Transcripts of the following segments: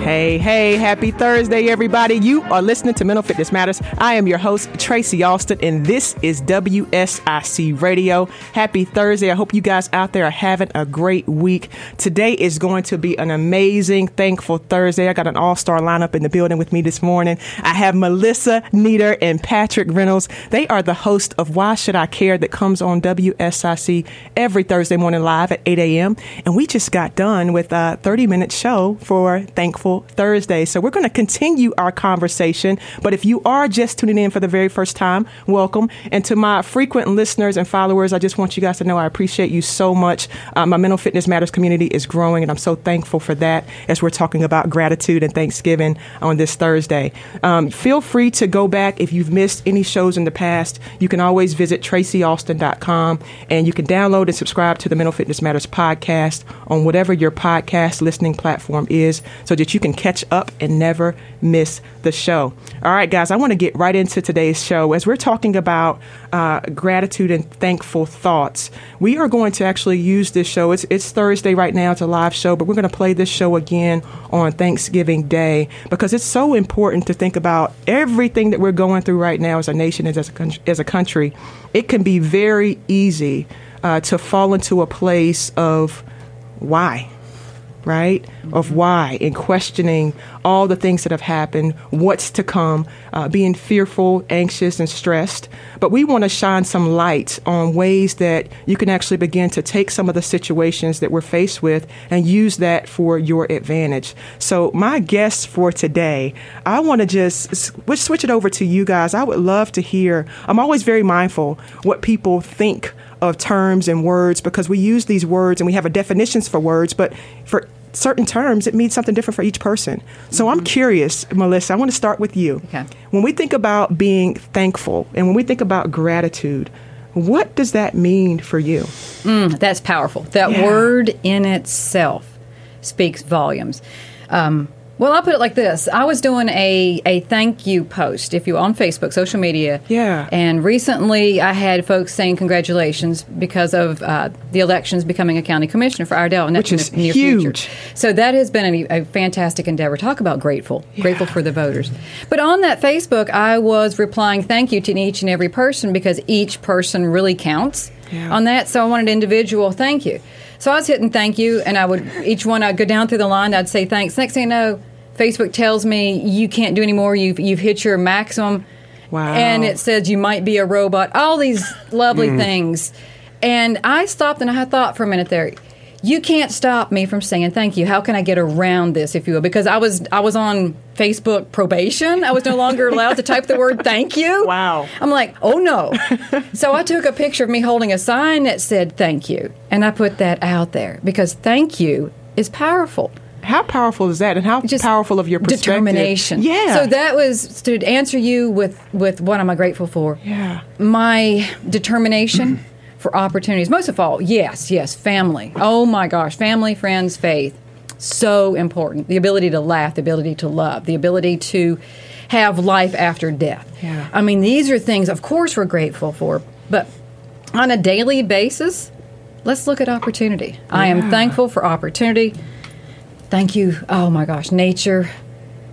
Hey, hey, happy Thursday, everybody. You are listening to Mental Fitness Matters. I am your host, Tracy Austin, and this is WSIC Radio. Happy Thursday. I hope you guys out there are having a great week. Today is going to be an amazing, thankful Thursday. I got an all star lineup in the building with me this morning. I have Melissa Nieder and Patrick Reynolds. They are the host of Why Should I Care that comes on WSIC every Thursday morning live at 8 a.m. And we just got done with a 30 minute show for Thankful Thursday. So we're going to continue our conversation. But if you are just tuning in for the very first time, welcome. And to my frequent listeners and followers, I just want you guys to know I appreciate you so much. Uh, my Mental Fitness Matters community is growing, and I'm so thankful for that as we're talking about gratitude and Thanksgiving on this Thursday. Um, feel free to go back if you've missed any shows in the past. You can always visit tracyaustin.com and you can download and subscribe to the Mental Fitness Matters podcast on whatever your podcast listening platform is so that you you can catch up and never miss the show. All right, guys, I want to get right into today's show. As we're talking about uh, gratitude and thankful thoughts, we are going to actually use this show. It's, it's Thursday right now, it's a live show, but we're going to play this show again on Thanksgiving Day because it's so important to think about everything that we're going through right now as a nation, and as a, as a country. It can be very easy uh, to fall into a place of why right? Mm-hmm. Of why and questioning all the things that have happened, what's to come, uh, being fearful, anxious, and stressed. But we want to shine some light on ways that you can actually begin to take some of the situations that we're faced with and use that for your advantage. So, my guest for today, I want to just switch it over to you guys. I would love to hear, I'm always very mindful what people think of terms and words because we use these words and we have a definitions for words, but for certain terms, it means something different for each person. So mm-hmm. I'm curious, Melissa, I want to start with you. Okay. When we think about being thankful and when we think about gratitude, what does that mean for you? Mm, that's powerful. That yeah. word in itself speaks volumes. Um, well, I'll put it like this. I was doing a, a thank you post, if you on Facebook, social media. Yeah. And recently I had folks saying congratulations because of uh, the elections becoming a county commissioner for Iredell. And Which is near huge. Future. So that has been a, a fantastic endeavor. Talk about grateful. Yeah. Grateful for the voters. But on that Facebook, I was replying thank you to each and every person because each person really counts yeah. on that. So I wanted individual thank you. So I was hitting thank you, and I would each one I'd go down through the line. I'd say thanks. Next thing you know, Facebook tells me you can't do anymore. You've you've hit your maximum. Wow. And it says you might be a robot. All these lovely mm. things. And I stopped and I thought for a minute there. You can't stop me from saying thank you. How can I get around this, if you will? Because I was I was on Facebook probation. I was no longer allowed to type the word thank you. Wow. I'm like, oh no. so I took a picture of me holding a sign that said thank you. And I put that out there because thank you is powerful. How powerful is that, and how Just powerful of your perspective? Determination. Yeah. So that was to answer you with with what am I grateful for? Yeah. My determination for opportunities. Most of all, yes, yes, family. Oh my gosh, family, friends, faith. So important. The ability to laugh, the ability to love, the ability to have life after death. Yeah. I mean, these are things, of course, we're grateful for, but on a daily basis, let's look at opportunity. Yeah. I am thankful for opportunity. Thank you. Oh my gosh, nature,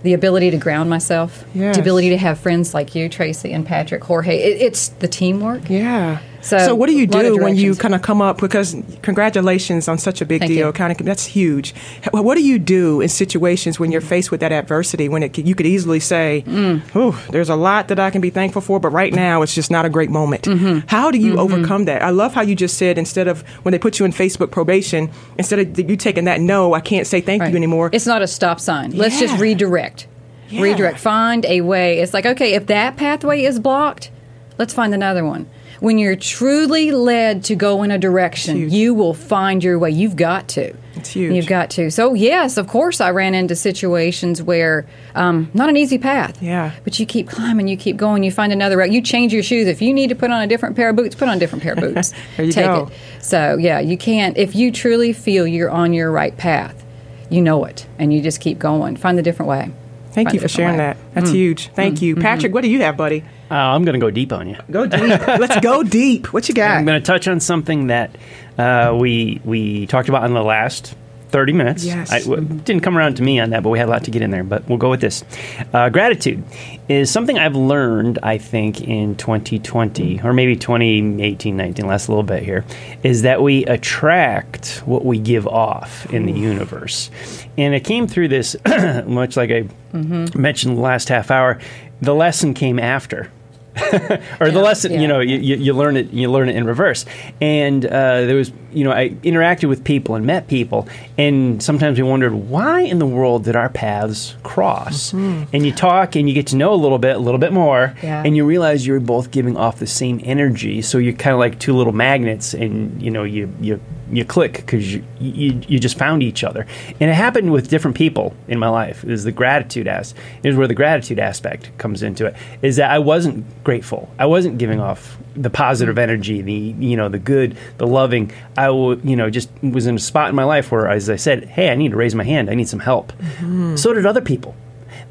the ability to ground myself, yes. the ability to have friends like you, Tracy and Patrick, Jorge. It, it's the teamwork. Yeah. So, so what do you do when you kind of come up? Because congratulations on such a big Thank deal. you. kind of that's huge. What do you do in situations when you're faced with that adversity when it, you could easily say mm. oh there's a lot that I can be thankful for but right now it's just not a great moment. Mm-hmm. how do you mm-hmm. overcome that? I love how you just said instead of when they put you in Facebook probation instead of you taking that no I can't say thank right. you anymore. It's not a stop sign. Let's just redirect. Yeah. redirect. Find a way. It's like okay if that pathway is blocked let's find another one when you're truly led to go in a direction, you will find your way. You've got to. It's huge. You've got to. So yes, of course, I ran into situations where um, not an easy path. Yeah. But you keep climbing, you keep going, you find another route. You change your shoes. If you need to put on a different pair of boots, put on a different pair of boots. there you Take go. it. So yeah, you can't. If you truly feel you're on your right path, you know it, and you just keep going. Find the different way. Thank find you for sharing way. that. That's mm. huge. Thank mm. you. Mm-hmm. Patrick, what do you have, buddy? Uh, I'm going to go deep on you. Go deep. Let's go deep. What you got? I'm going to touch on something that uh, we we talked about in the last 30 minutes. Yes. I, w- didn't come around to me on that, but we had a lot to get in there. But we'll go with this. Uh, gratitude is something I've learned, I think, in 2020 or maybe 2018, 19, last a little bit here, is that we attract what we give off in the universe. And it came through this, much like I mentioned the last half hour, the lesson came after or the lesson yeah, you know you, you, learn it you learn it in reverse. And uh, there was you know i interacted with people and met people and sometimes we wondered why in the world did our paths cross? And you talk and you get to know a little bit a little bit more Yeah. and you realize you're both giving off the same energy. So you're kind of like two little magnets and you know you you you click because you, you you just found each other, and it happened with different people in my life. Is the gratitude as is where the gratitude aspect comes into it. Is that I wasn't grateful. I wasn't giving off the positive energy, the you know the good, the loving. I w- you know just was in a spot in my life where, as I said, hey, I need to raise my hand. I need some help. Mm-hmm. So did other people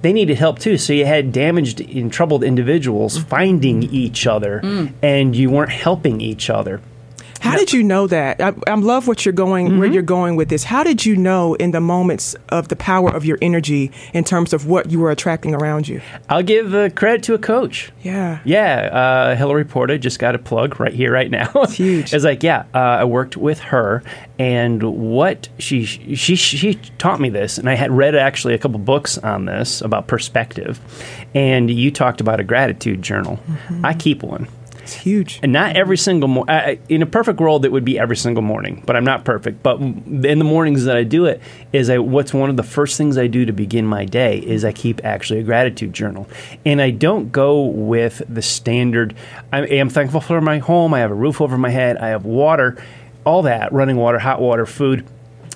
they needed help too. So you had damaged and troubled individuals mm-hmm. finding each other, mm. and you weren't helping each other. How did you know that? I, I love what you're going, Mm-hmm. where you're going with this. How did you know in the moments of the power of your energy in terms of what you were attracting around you? I'll give uh, credit to a coach. Yeah. Yeah, uh, Hillary Porta just got a plug right here, right now. It's huge. it's like, yeah, uh, I worked with her, and what she she she taught me this, and I had read actually a couple books on this about perspective, and you talked about a gratitude journal. I keep one. It's huge. And not every single morning. In a perfect world, it would be every single morning, but I'm not perfect. But in the mornings that I do it, is I what's one of the first things I do to begin my day is I keep actually a gratitude journal, and I don't go with the standard. I am thankful for my home. I have a roof over my head. I have water, all that running water, hot water, food.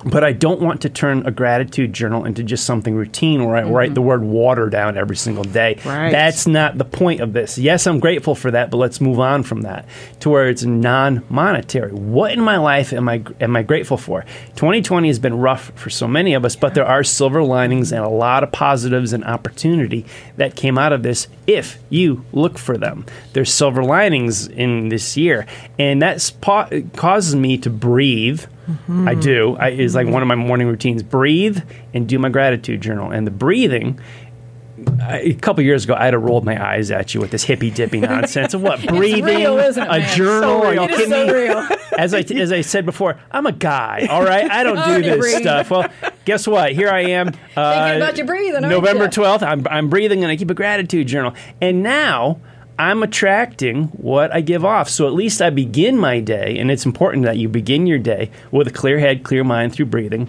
But I don't want to turn a gratitude journal into just something routine where I write the mm-hmm. word water down every single day. Right. That's not the point of this. Yes, I'm grateful for that, but let's move on from that to where it's non-monetary. What in my life am I am I grateful for? 2020 has been rough for so many of us, but there are silver linings and a lot of positives and opportunity that came out of this if you look for them. There's silver linings in this year, and that's pa- causes me to breathe. I do. I, is like one of my morning routines. Breathe and do my gratitude journal. And the breathing I- a couple years ago, I'd have rolled my eyes at you with this hippy dippy nonsense of what breathing, real, it, a journal. So Are you real. It is kidding so me? As I as I said before, I'm a guy. All right, I don't do this breathe. stuff. Well, guess what? Here I am. Uh, Thinking about your breathing, November 12th. I'm I'm breathing and I keep a gratitude journal. And now. I'm attracting what I give off. So at least I begin my day, and it's important that you begin your day with a clear head, clear mind through breathing.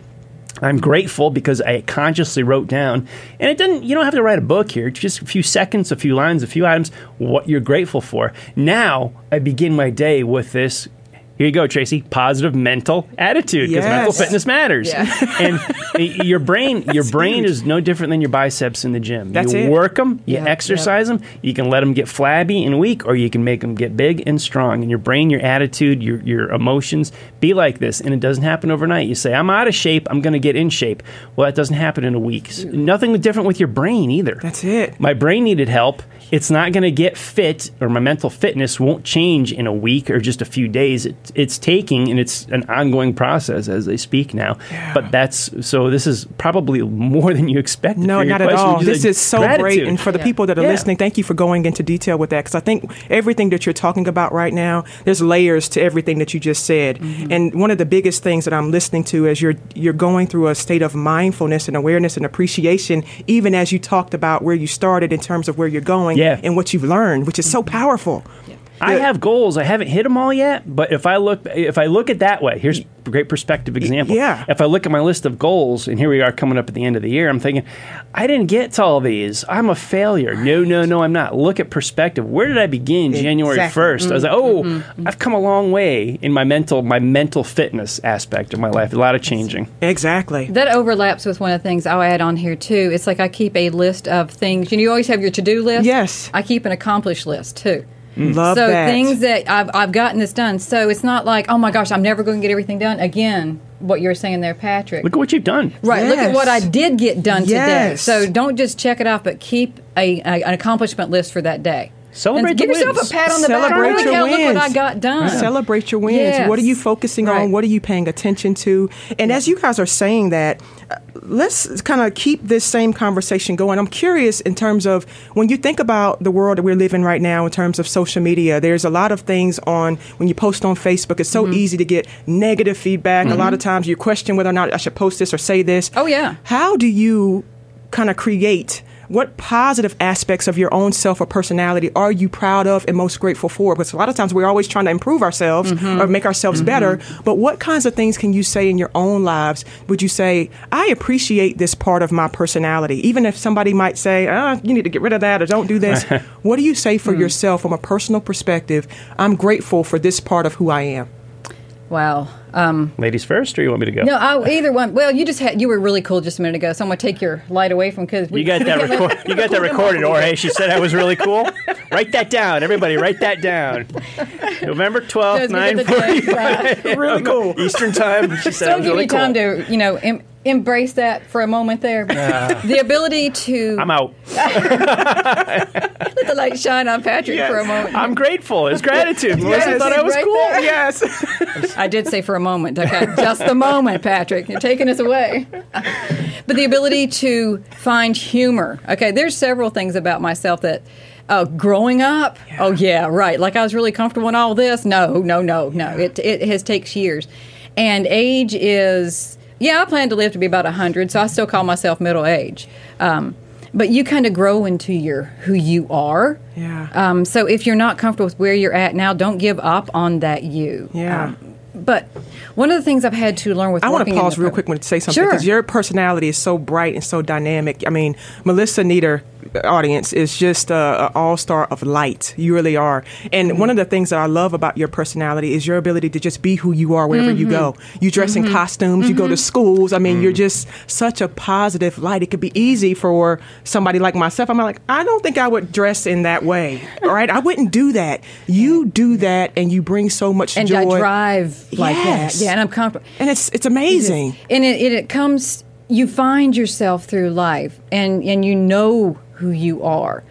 I'm grateful because I consciously wrote down, and it doesn't. You don't have to write a book here. Just a few seconds, a few lines, a few items. What you're grateful for. Now I begin my day with this. Here you go, Tracy. Positive mental attitude because mental fitness matters. Yeah. and your brain, your brain is no different than your biceps in the gym. That's you it. work them, you exercise them. You can let them get flabby and weak, or you can make them get big and strong. And your brain, your attitude, your your emotions be like this. And it doesn't happen overnight. You say, "I'm out of shape. I'm going to get in shape." Well, that doesn't happen in a week. Nothing different with your brain either. That's it. My brain needed help. It's not going to get fit, or my mental fitness won't change in a week or just a few days. It, it's taking, and it's an ongoing process as they speak now. But that's so. This is probably more than you expected. No, for your not at all. which This a is so great. And for the Yeah. people that are Yeah. listening, thank you for going into detail with that because I think everything that you're talking about right now, there's layers to everything that you just said. Mm-hmm. And one of the biggest things that I'm listening to as you're you're going through a state of mindfulness and awareness and appreciation, even as you talked about where you started in terms of where you're going Yeah. and what you've learned, which is so powerful. I have goals. I haven't hit them all yet, but if I look if I look at that way, here's a great perspective example. yeah. If I look at my list of goals, and here we are coming up at the end of the year, I'm thinking, I didn't get to all these. I'm a failure. No, no, no, I'm not. Look at perspective. Where did I begin January Exactly. 1st? I was like, oh, mm-hmm. I've come a long way in my mental my mental fitness aspect of my life. A lot of changing. Exactly. That overlaps with one of the things I'll add on here too. It's like I keep a list of things. You know, you always have your to-do list. Yes. I keep an accomplished list too. Mm. Love so that. things that I've, I've gotten this done. So it's not like, oh my gosh, I'm never going to get everything done. Again, what you're saying there, Patrick. Look at what you've done. Right. Look at what I did get done today. So don't just check it off, but keep a, a an accomplishment list for that day. Celebrate give yourself wins. a pat on the back. Celebrate Look your Look wins. what I got done. Celebrate your wins. Yes. What are you focusing Right. on? What are you paying attention to? And as you guys are saying that, uh, let's kind of keep this same conversation going. I'm curious in terms of when you think about the world that we're living right now in terms of social media, there's a lot of things on when you post on Facebook, it's Mm-hmm. so easy to get negative feedback. A lot of times you question whether or not I should post this or say this. Oh, yeah. How do you kind of create what positive aspects of your own self or personality are you proud of and most grateful for? Because a lot of times we're always trying to improve ourselves Mm-hmm. or make ourselves better. But what kinds of things can you say in your own lives? Would you say, I appreciate this part of my personality? Even if somebody might say, ah, you need to get rid of that or don't do this. what do you say for yourself from a personal perspective? I'm grateful for this part of who I am. Wow. Um, Ladies first, or you want me to go? no, I, either one. Well, you just had you were really cool just a minute ago, so I'm gonna take your light away from because You got that record. You got that recorded, Jorge. She said I was really cool. write that down, everybody. Write that down. November twelfth, nine forty really cool. Eastern time. She said so I was give really you time cool. to you know em- embrace that for a moment there. Uh, the ability to. I'm out. let the light shine on Patrick for a moment. I'm grateful. It's gratitude. Melissa Yes, thought I was right cool. there. Yes. I did say for a moment. Okay, just the moment, Patrick. You're taking us away. But the ability to find humor. Okay, there's several things about myself that. Uh, growing up, oh yeah, right. Like I was really comfortable in all this. No, no, no, no. It it has takes years, and age is yeah. I plan to live to be about hundred, so I still call myself middle age. Um, but you kind of grow into your who you are. Yeah. Um, so if you're not comfortable with where you're at now, don't give up on that you. Yeah. Um, but one of the things I've had to learn with I want to pause real pro- quick when to say something Sure. because your personality is so bright and so dynamic. I mean, Melissa Nieder audience is just a, a all star of light. You really are. And Mm-hmm. one of the things that I love about your personality is your ability to just be who you are wherever you go. Mm-hmm. You dress in costumes. You go to schools. I mean, Mm. you're just such a positive light. It could be easy for somebody like myself. I'm like, I don't think I would dress in that way. All right, I wouldn't do that. You do that, and you bring so much and joy. I drive like Yes. that. Yeah, and I'm comfortable. and it's it's amazing. And it, it, it comes, you find yourself through life and, and you know who you are.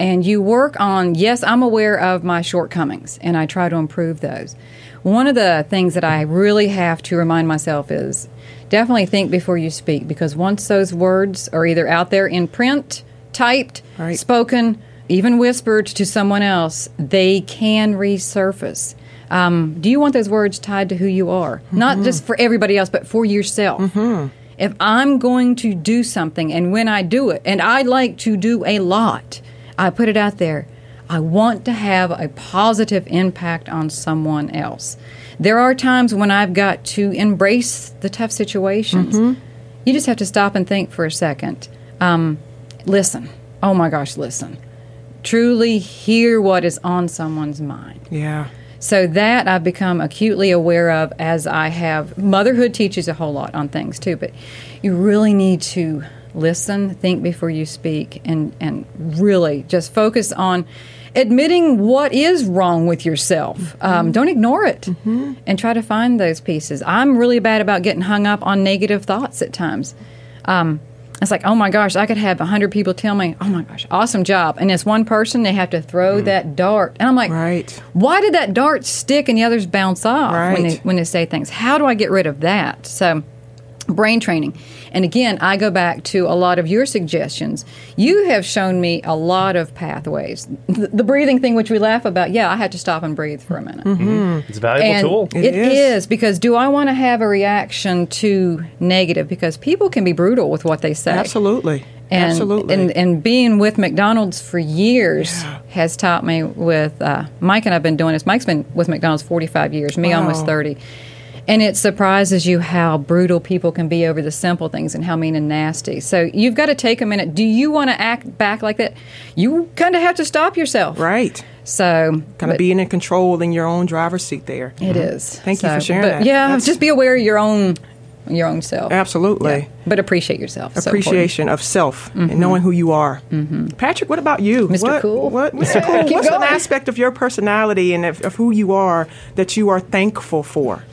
And you work on, yes, I'm aware of my shortcomings and I try to improve those. One of the things that I really have to remind myself is definitely think before you speak because once those words are either out there in print, typed, Right. spoken, even whispered to someone else, they can resurface. Um, do you want those words tied to who you are? Not just for everybody else, but for yourself. If I'm going to do something, and when I do it, and I like to do a lot, I put it out there. I want to have a positive impact on someone else. There are times when I've got to embrace the tough situations. You just have to stop and think for a second. Um, listen. Oh my gosh, listen. Truly hear what is on someone's mind. Yeah. So that I've become acutely aware of as I have. Motherhood teaches a whole lot on things too, but you really need to listen, think before you speak, and and really just focus on admitting what is wrong with yourself. Um, don't ignore it, and try to find those pieces. I'm really bad about getting hung up on negative thoughts at times. Um, it's like, oh my gosh, I could have a hundred people tell me, oh my gosh, awesome job, and it's one person they have to throw mm. that dart, and I'm like, Right. why did that dart stick and the others bounce off when they when they say things? How do I get rid of that? So brain training. And again, I go back to a lot of your suggestions. You have shown me a lot of pathways. The, the breathing thing, which we laugh about, yeah, I had to stop and breathe for a minute. It's a valuable And tool. It it is. is. because do I want to have a reaction to negative? Because people can be brutal with what they say. Absolutely. And, Absolutely. And, and being with McDonald's for years Yeah. has taught me with uh, Mike and I've been doing this. Mike's been with McDonald's 45 years, me Wow. almost 30. And it surprises you how brutal people can be over the simple things and how mean and nasty. So you've got to take a minute. Do you want to act back like that? You kind of have to stop yourself. right. So Kind of being in control in your own driver's seat there. It mm-hmm. is. Thank you for sharing but that. Yeah, That's- just be aware of your own your own self. Absolutely. Yeah. But appreciate yourself. So. Appreciation of self and mm-hmm. knowing who you are. Mm-hmm. Patrick, what about you? Mr. What, Cool. What, Mr. Cool, what's an aspect of your personality and of, of who you are that you are thankful for?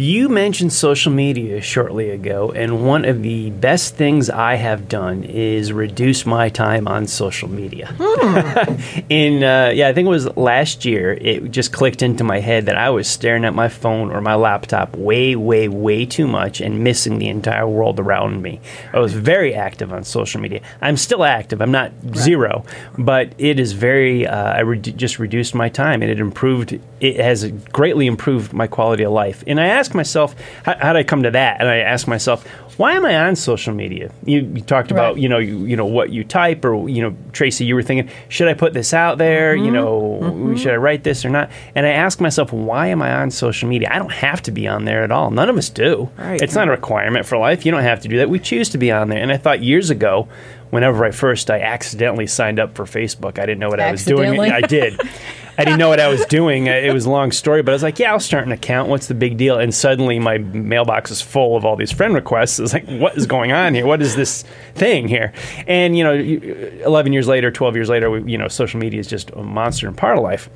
You mentioned social media shortly ago, and one of the best things I have done is reduce my time on social media. In uh, yeah, I think it was last year. It just clicked into my head that I was staring at my phone or my laptop way, way, way too much and missing the entire world around me. I was very active on social media. I'm still active. I'm not zero, but it is very. Uh, I redu- just reduced my time, and it improved. It has greatly improved my quality of life. And I ask myself, how, how did I come to that? And I ask myself, why am I on social media? You, you talked about, Right. you know, you, you know what you type, or you know, Tracy, you were thinking, should I put this out there? You mm-hmm. know, mm-hmm. should I write this or not? And I ask myself, why am I on social media? I don't have to be on there at all. None of us do. Right. It's not a requirement for life. You don't have to do that. We choose to be on there. And I thought years ago, whenever I first, I accidentally signed up for Facebook. I didn't know what I was doing. I did. I didn't know what I was doing. Uh, It was a long story, but I was like, yeah, I'll start an account. What's the big deal? And suddenly my mailbox is full of all these friend requests. I was like, what is going on here? What is this thing here? And, you know, 11 years later, 12 years later, we, you know, social media is just a monster and part of life.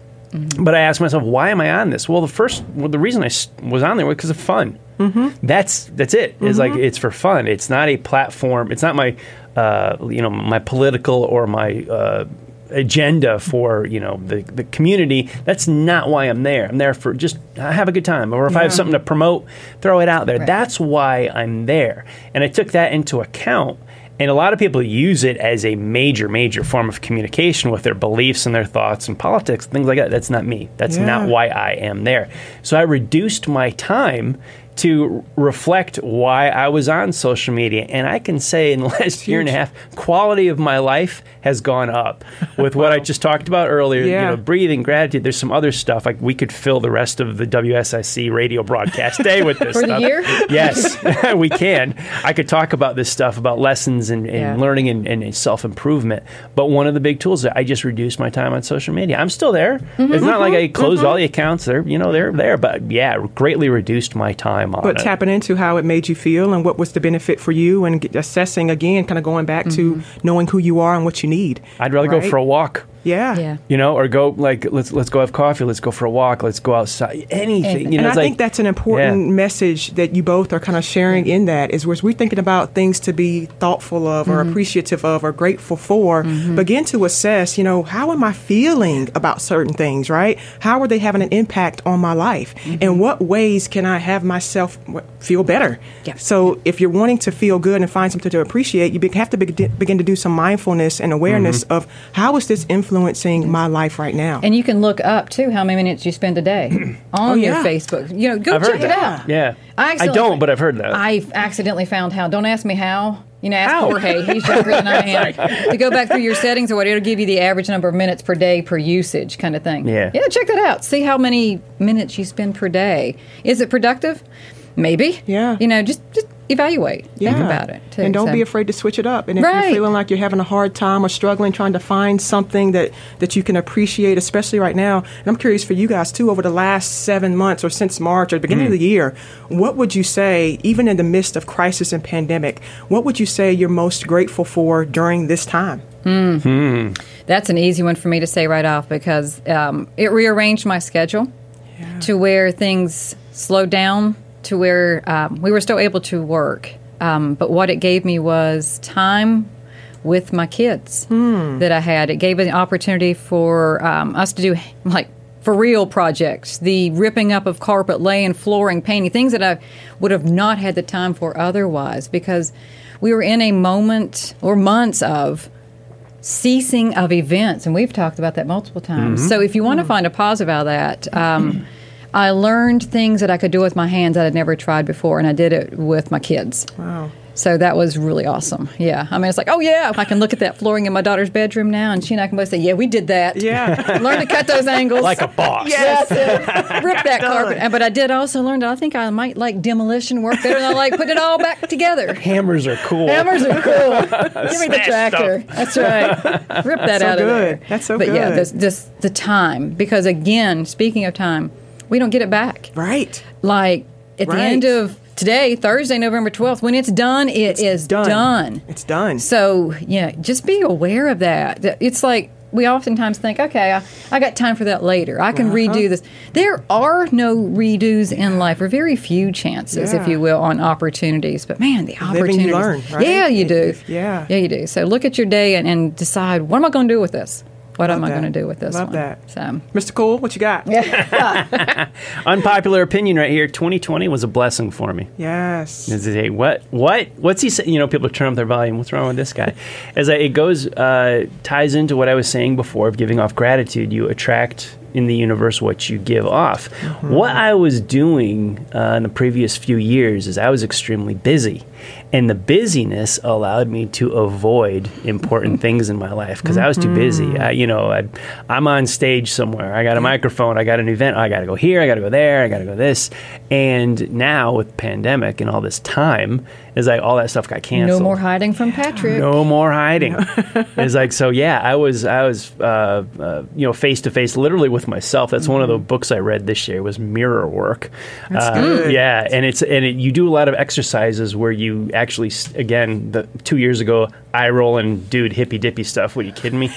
But I asked myself, why am I on this? Well, the first, well, the reason I was on there was because of fun. Mm-hmm. That's that's it. It's like it's for fun. It's not a platform. It's not my, uh, you know, my political or my uh, agenda for you know the the community. That's not why I'm there. I'm there for just uh, have a good time, or if I have something to promote, throw it out there. Right. That's why I'm there, and I took that into account. And a lot of people use it as a major, major form of communication with their beliefs and their thoughts and politics, things like that. That's not me. That's Yeah. not why I am there. So I reduced my time to reflect why I was on social media. And I can say in the last year and a half, quality of my life has gone up with what I just talked about earlier. Yeah. You know, breathing, gratitude. There's some other stuff. Like we could fill the rest of the WSIC radio broadcast day with this For the year? Yes, we can. I could talk about this stuff about lessons and, and Yeah. learning and, and self improvement. But one of the big tools that I just reduced my time on social media. I'm still there. Mm-hmm, it's not like mm-hmm, I closed mm-hmm. all the accounts. They're you know they're there. But yeah, greatly reduced my time on But it. tapping into how it made you feel and what was the benefit for you and assessing again, kind of going back to mm-hmm. knowing who you are and what you need. I'd rather go for a walk. Yeah. Yeah. You know, or go like let's let's go have coffee. Let's go for a walk. Let's go outside. Anything. You know, and I like, think that's an important Yeah. message that you both are kind of sharing in that is where we're thinking about things to be thoughtful of or mm-hmm. appreciative of or grateful for. Mm-hmm. Begin to assess, you know, how am I feeling about certain things, right? How are they having an impact on my life? Mm-hmm. In what ways can I have myself feel better? Yeah. So if you're wanting to feel good and find something to appreciate, you have to begin begin to do some mindfulness and awareness of how is this influencing my life right now. And you can look up too how many minutes you spend a day on oh, your yeah. Facebook. You know, go I've check it that. out. Yeah. I, I don't, but I've heard that. I've accidentally found how. Don't ask me how. You know, ask How? Jorge. He's younger than I am. to go back through your settings or whatever, it'll give you the average number of minutes per day per usage kind of thing. Yeah. Yeah, check that out. See how many minutes you spend per day. Is it productive? Maybe. Yeah. You know, just just evaluate. Yeah. Think about it. Too. And don't So- be afraid to switch it up. And if Right. you're feeling like you're having a hard time or struggling trying to find something that, that you can appreciate, especially right now, and I'm curious for you guys too, over the last seven months or since March or the beginning of hmm. the year, what would you say, even in the midst of crisis and pandemic, what would you say you're most grateful for during this time? Hmm. Hmm. That's an easy one for me to say right off because um, it rearranged my schedule to where things slowed down, to where um, we were still able to work. Um, but what it gave me was time with my kids that I had. It gave an opportunity for um, us to do like for real projects, the ripping up of carpet, laying flooring, painting, things that I would have not had the time for otherwise because we were in a moment or months of ceasing of events, and we've talked about that multiple times. So, if you want to find a positive out of that, um, I learned things that I could do with my hands that I'd never tried before, and I did it with my kids. Wow. So that was really awesome. Yeah, I mean, it's like, oh yeah, I can look at that flooring in my daughter's bedroom now, and she and I can both say, yeah, we did that. Yeah. learn to cut those angles. like a boss. Yes. Rip that carpet. But I did also learn that I think I might like demolition work better than I like putting it all back together. Hammers are cool. Hammers are cool. Give me the Smash tractor. That's right. Rip that So out of there. That's so but yeah, good. this, this the time because again, speaking of time, we don't get it back. Right. Like at the end of today, Thursday, November 12th, when it's done, it's done. done. It's done. So, yeah, just be aware of that. It's like we oftentimes think, okay, I, I got time for that later. I can Uh-huh. redo this. There are no redos in life, or very few chances, if you will, on opportunities. But man, the opportunities. you learn, right? Yeah, you do. Yeah. Yeah, you do. So look at your day and, and decide, what am I going to do with this? What Love am I going to do with this Love one? that. So, Mr. Cool, what you got? Yeah. Unpopular opinion right here. 2020 was a blessing for me. Yes. Is it, hey, what? What? What's he saying? You know, people turn up their volume. What's wrong with this guy? As I, it goes, uh, ties into what I was saying before of giving off gratitude. You attract in the universe what you give off. What I was doing uh, in the previous few years is I was extremely busy. And the busyness allowed me to avoid important things in my life because I was too busy. I, you know, I, I'm on stage somewhere. I got a microphone. I got an event. I got to go here. I got to go there. I got to go this. And now with pandemic and all this time, is like all that stuff got canceled. no more hiding from Patrick. No more hiding. it's like so. Yeah, I was I was uh, uh, you know face to face, literally with myself. That's one of the books I read this year was mirror work. That's Uh, good. Yeah, and it's and it, you do a lot of exercises where you actually again the two years ago eye rolling dude hippy dippy stuff. What are you kidding me?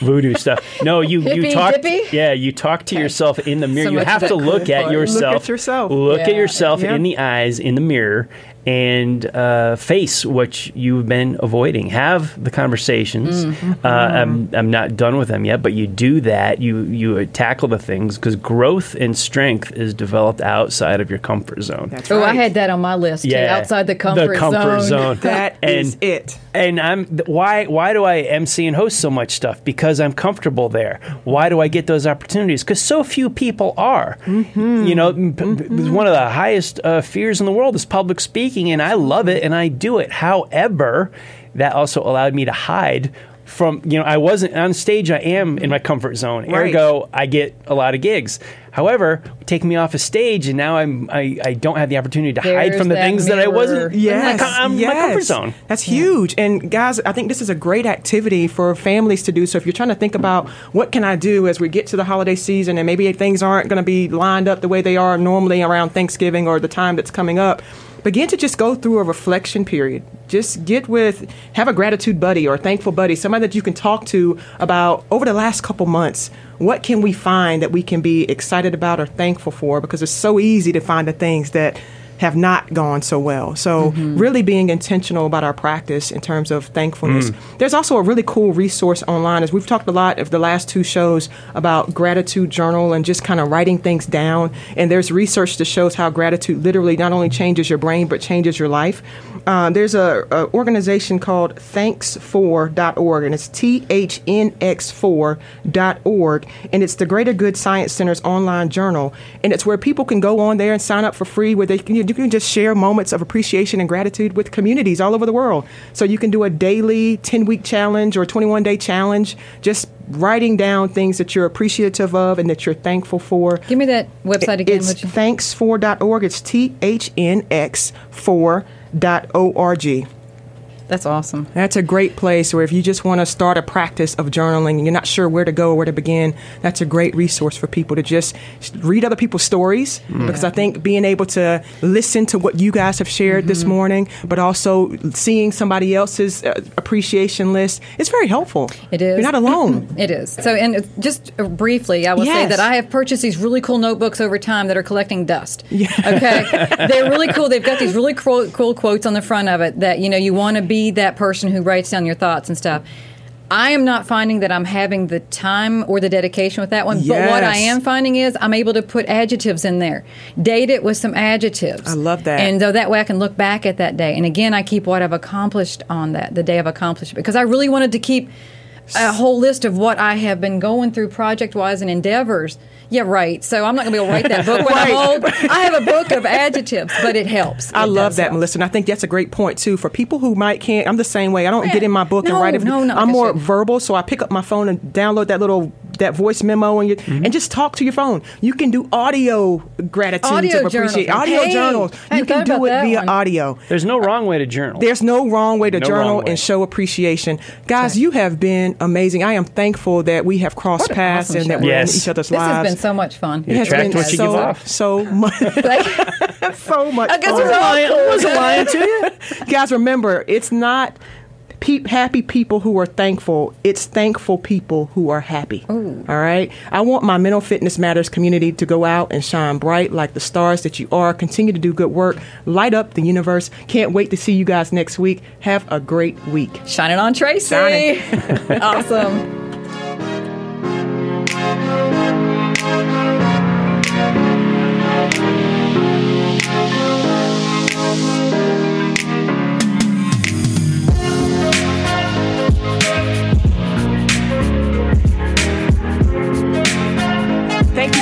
Voodoo stuff. No, you you Hippy talk. dippy? Yeah, you talk to yourself in the mirror. So you have to look at yourself. Look at yourself. Look at yourself Yeah. in the eyes in the mirror and uh, face what you've been avoiding. Have the conversations. Mm-hmm. Uh, I'm, I'm not done with them yet, but you do that. You you uh, tackle the things because growth and strength is developed outside of your comfort zone. That's Oh. I had that on my list too. Outside the comfort, the comfort zone. That is and, it. And I'm why why do I MC and host so much stuff? Because I'm comfortable there. Why do I get those opportunities? Because so few people are. Mm-hmm. You know, m- p- p- one of the highest uh, fears in the world is public speaking, and I love it and I do it. However, that also allowed me to hide. From you know, I wasn't on stage. I am in my comfort zone. Right. Ergo, I get a lot of gigs. However, take me off a stage, and now I'm I, I don't have the opportunity to hide from the things that I wasn't. Yes, I'm, I'm in my comfort zone. That's huge. And guys, I think this is a great activity for families to do. So if you're trying to think about what can I do as we get to the holiday season and maybe things aren't going to be lined up the way they are normally around Thanksgiving or the time that's coming up, begin to just go through a reflection period. Just get with, have a gratitude buddy or thankful buddy, somebody that you can talk to about over the last couple months. What can we find that we can be excited about or thankful for? Because it's so easy to find the things that have not gone so well. So, really being intentional about our practice in terms of thankfulness. There's also a really cool resource online, as we've talked a lot of the last two shows about gratitude journal and just kind of writing things down. And there's research that shows how gratitude literally not only changes your brain but changes your life. Uh, there's a, a organization called thnx4.org, and it's T H N X 4.org, and it's the Greater Good Science Center's online journal, and it's where people can go on there and sign up for free, where they can, you can just share moments of appreciation and gratitude with communities all over the world. So you can do a daily 10 week challenge or 21 day challenge, just writing down things that you're appreciative of and that you're thankful for. Give me that website again, It's thnx4.org. It's T H N X 4.org. That's awesome. That's a great place where if you just want to start a practice of journaling and you're not sure where to go or where to begin, that's a great resource for people to just read other people's stories. Because I think being able to listen to what you guys have shared this morning, but also seeing somebody else's uh, appreciation list, it's very helpful. It is. You're not alone. It is. So, and just briefly, I will say that I have purchased these really cool notebooks over time that are collecting dust. Yeah. Okay, they're really cool. They've got these really cool, cool quotes on the front of it that you know you want to be that person who writes down your thoughts and stuff. I am not finding that I'm having the time or the dedication with that one. But what I am finding is I'm able to put adjectives in there, date it with some adjectives. I love that. And so that way I can look back at that day. And again, I keep what I've accomplished on that, the day I've accomplished, because I really wanted to keep a whole list of what I have been going through project wise and endeavors. Yeah, right. So I'm not going to be able to write that book when Right. I'm old. I have a book of adjectives, but it helps. I It love that, help. Melissa, and I think that's a great point too for people who might can't. I'm the same way. I don't Yeah. get in my book and write it. no, not I'm more verbal, so I pick up my phone and download that little that voice memo and, you, mm-hmm. and just talk to your phone. You can do audio gratitude Audio of appreciation. journals. Audio Hey, journals. I You can do it via one. audio. There's no wrong way to journal. There's no wrong way to No journal way. and show appreciation. Guys, you have been amazing. I am thankful that we have crossed paths awesome and that show. we're Yes. in each other's This lives. This has been so much fun. it has been what you so, give off. so much, so much. I guess fun. we're all I wasn't lying to you. Guys, remember, it's not pe- happy people who are thankful. It's thankful people who are happy. All right. I want my Mental Fitness Matters community to go out and shine bright like the stars that you are. Continue to do good work. Light up the universe. Can't wait to see you guys next week. Have a great week. Shining on Tracy. Shining. awesome.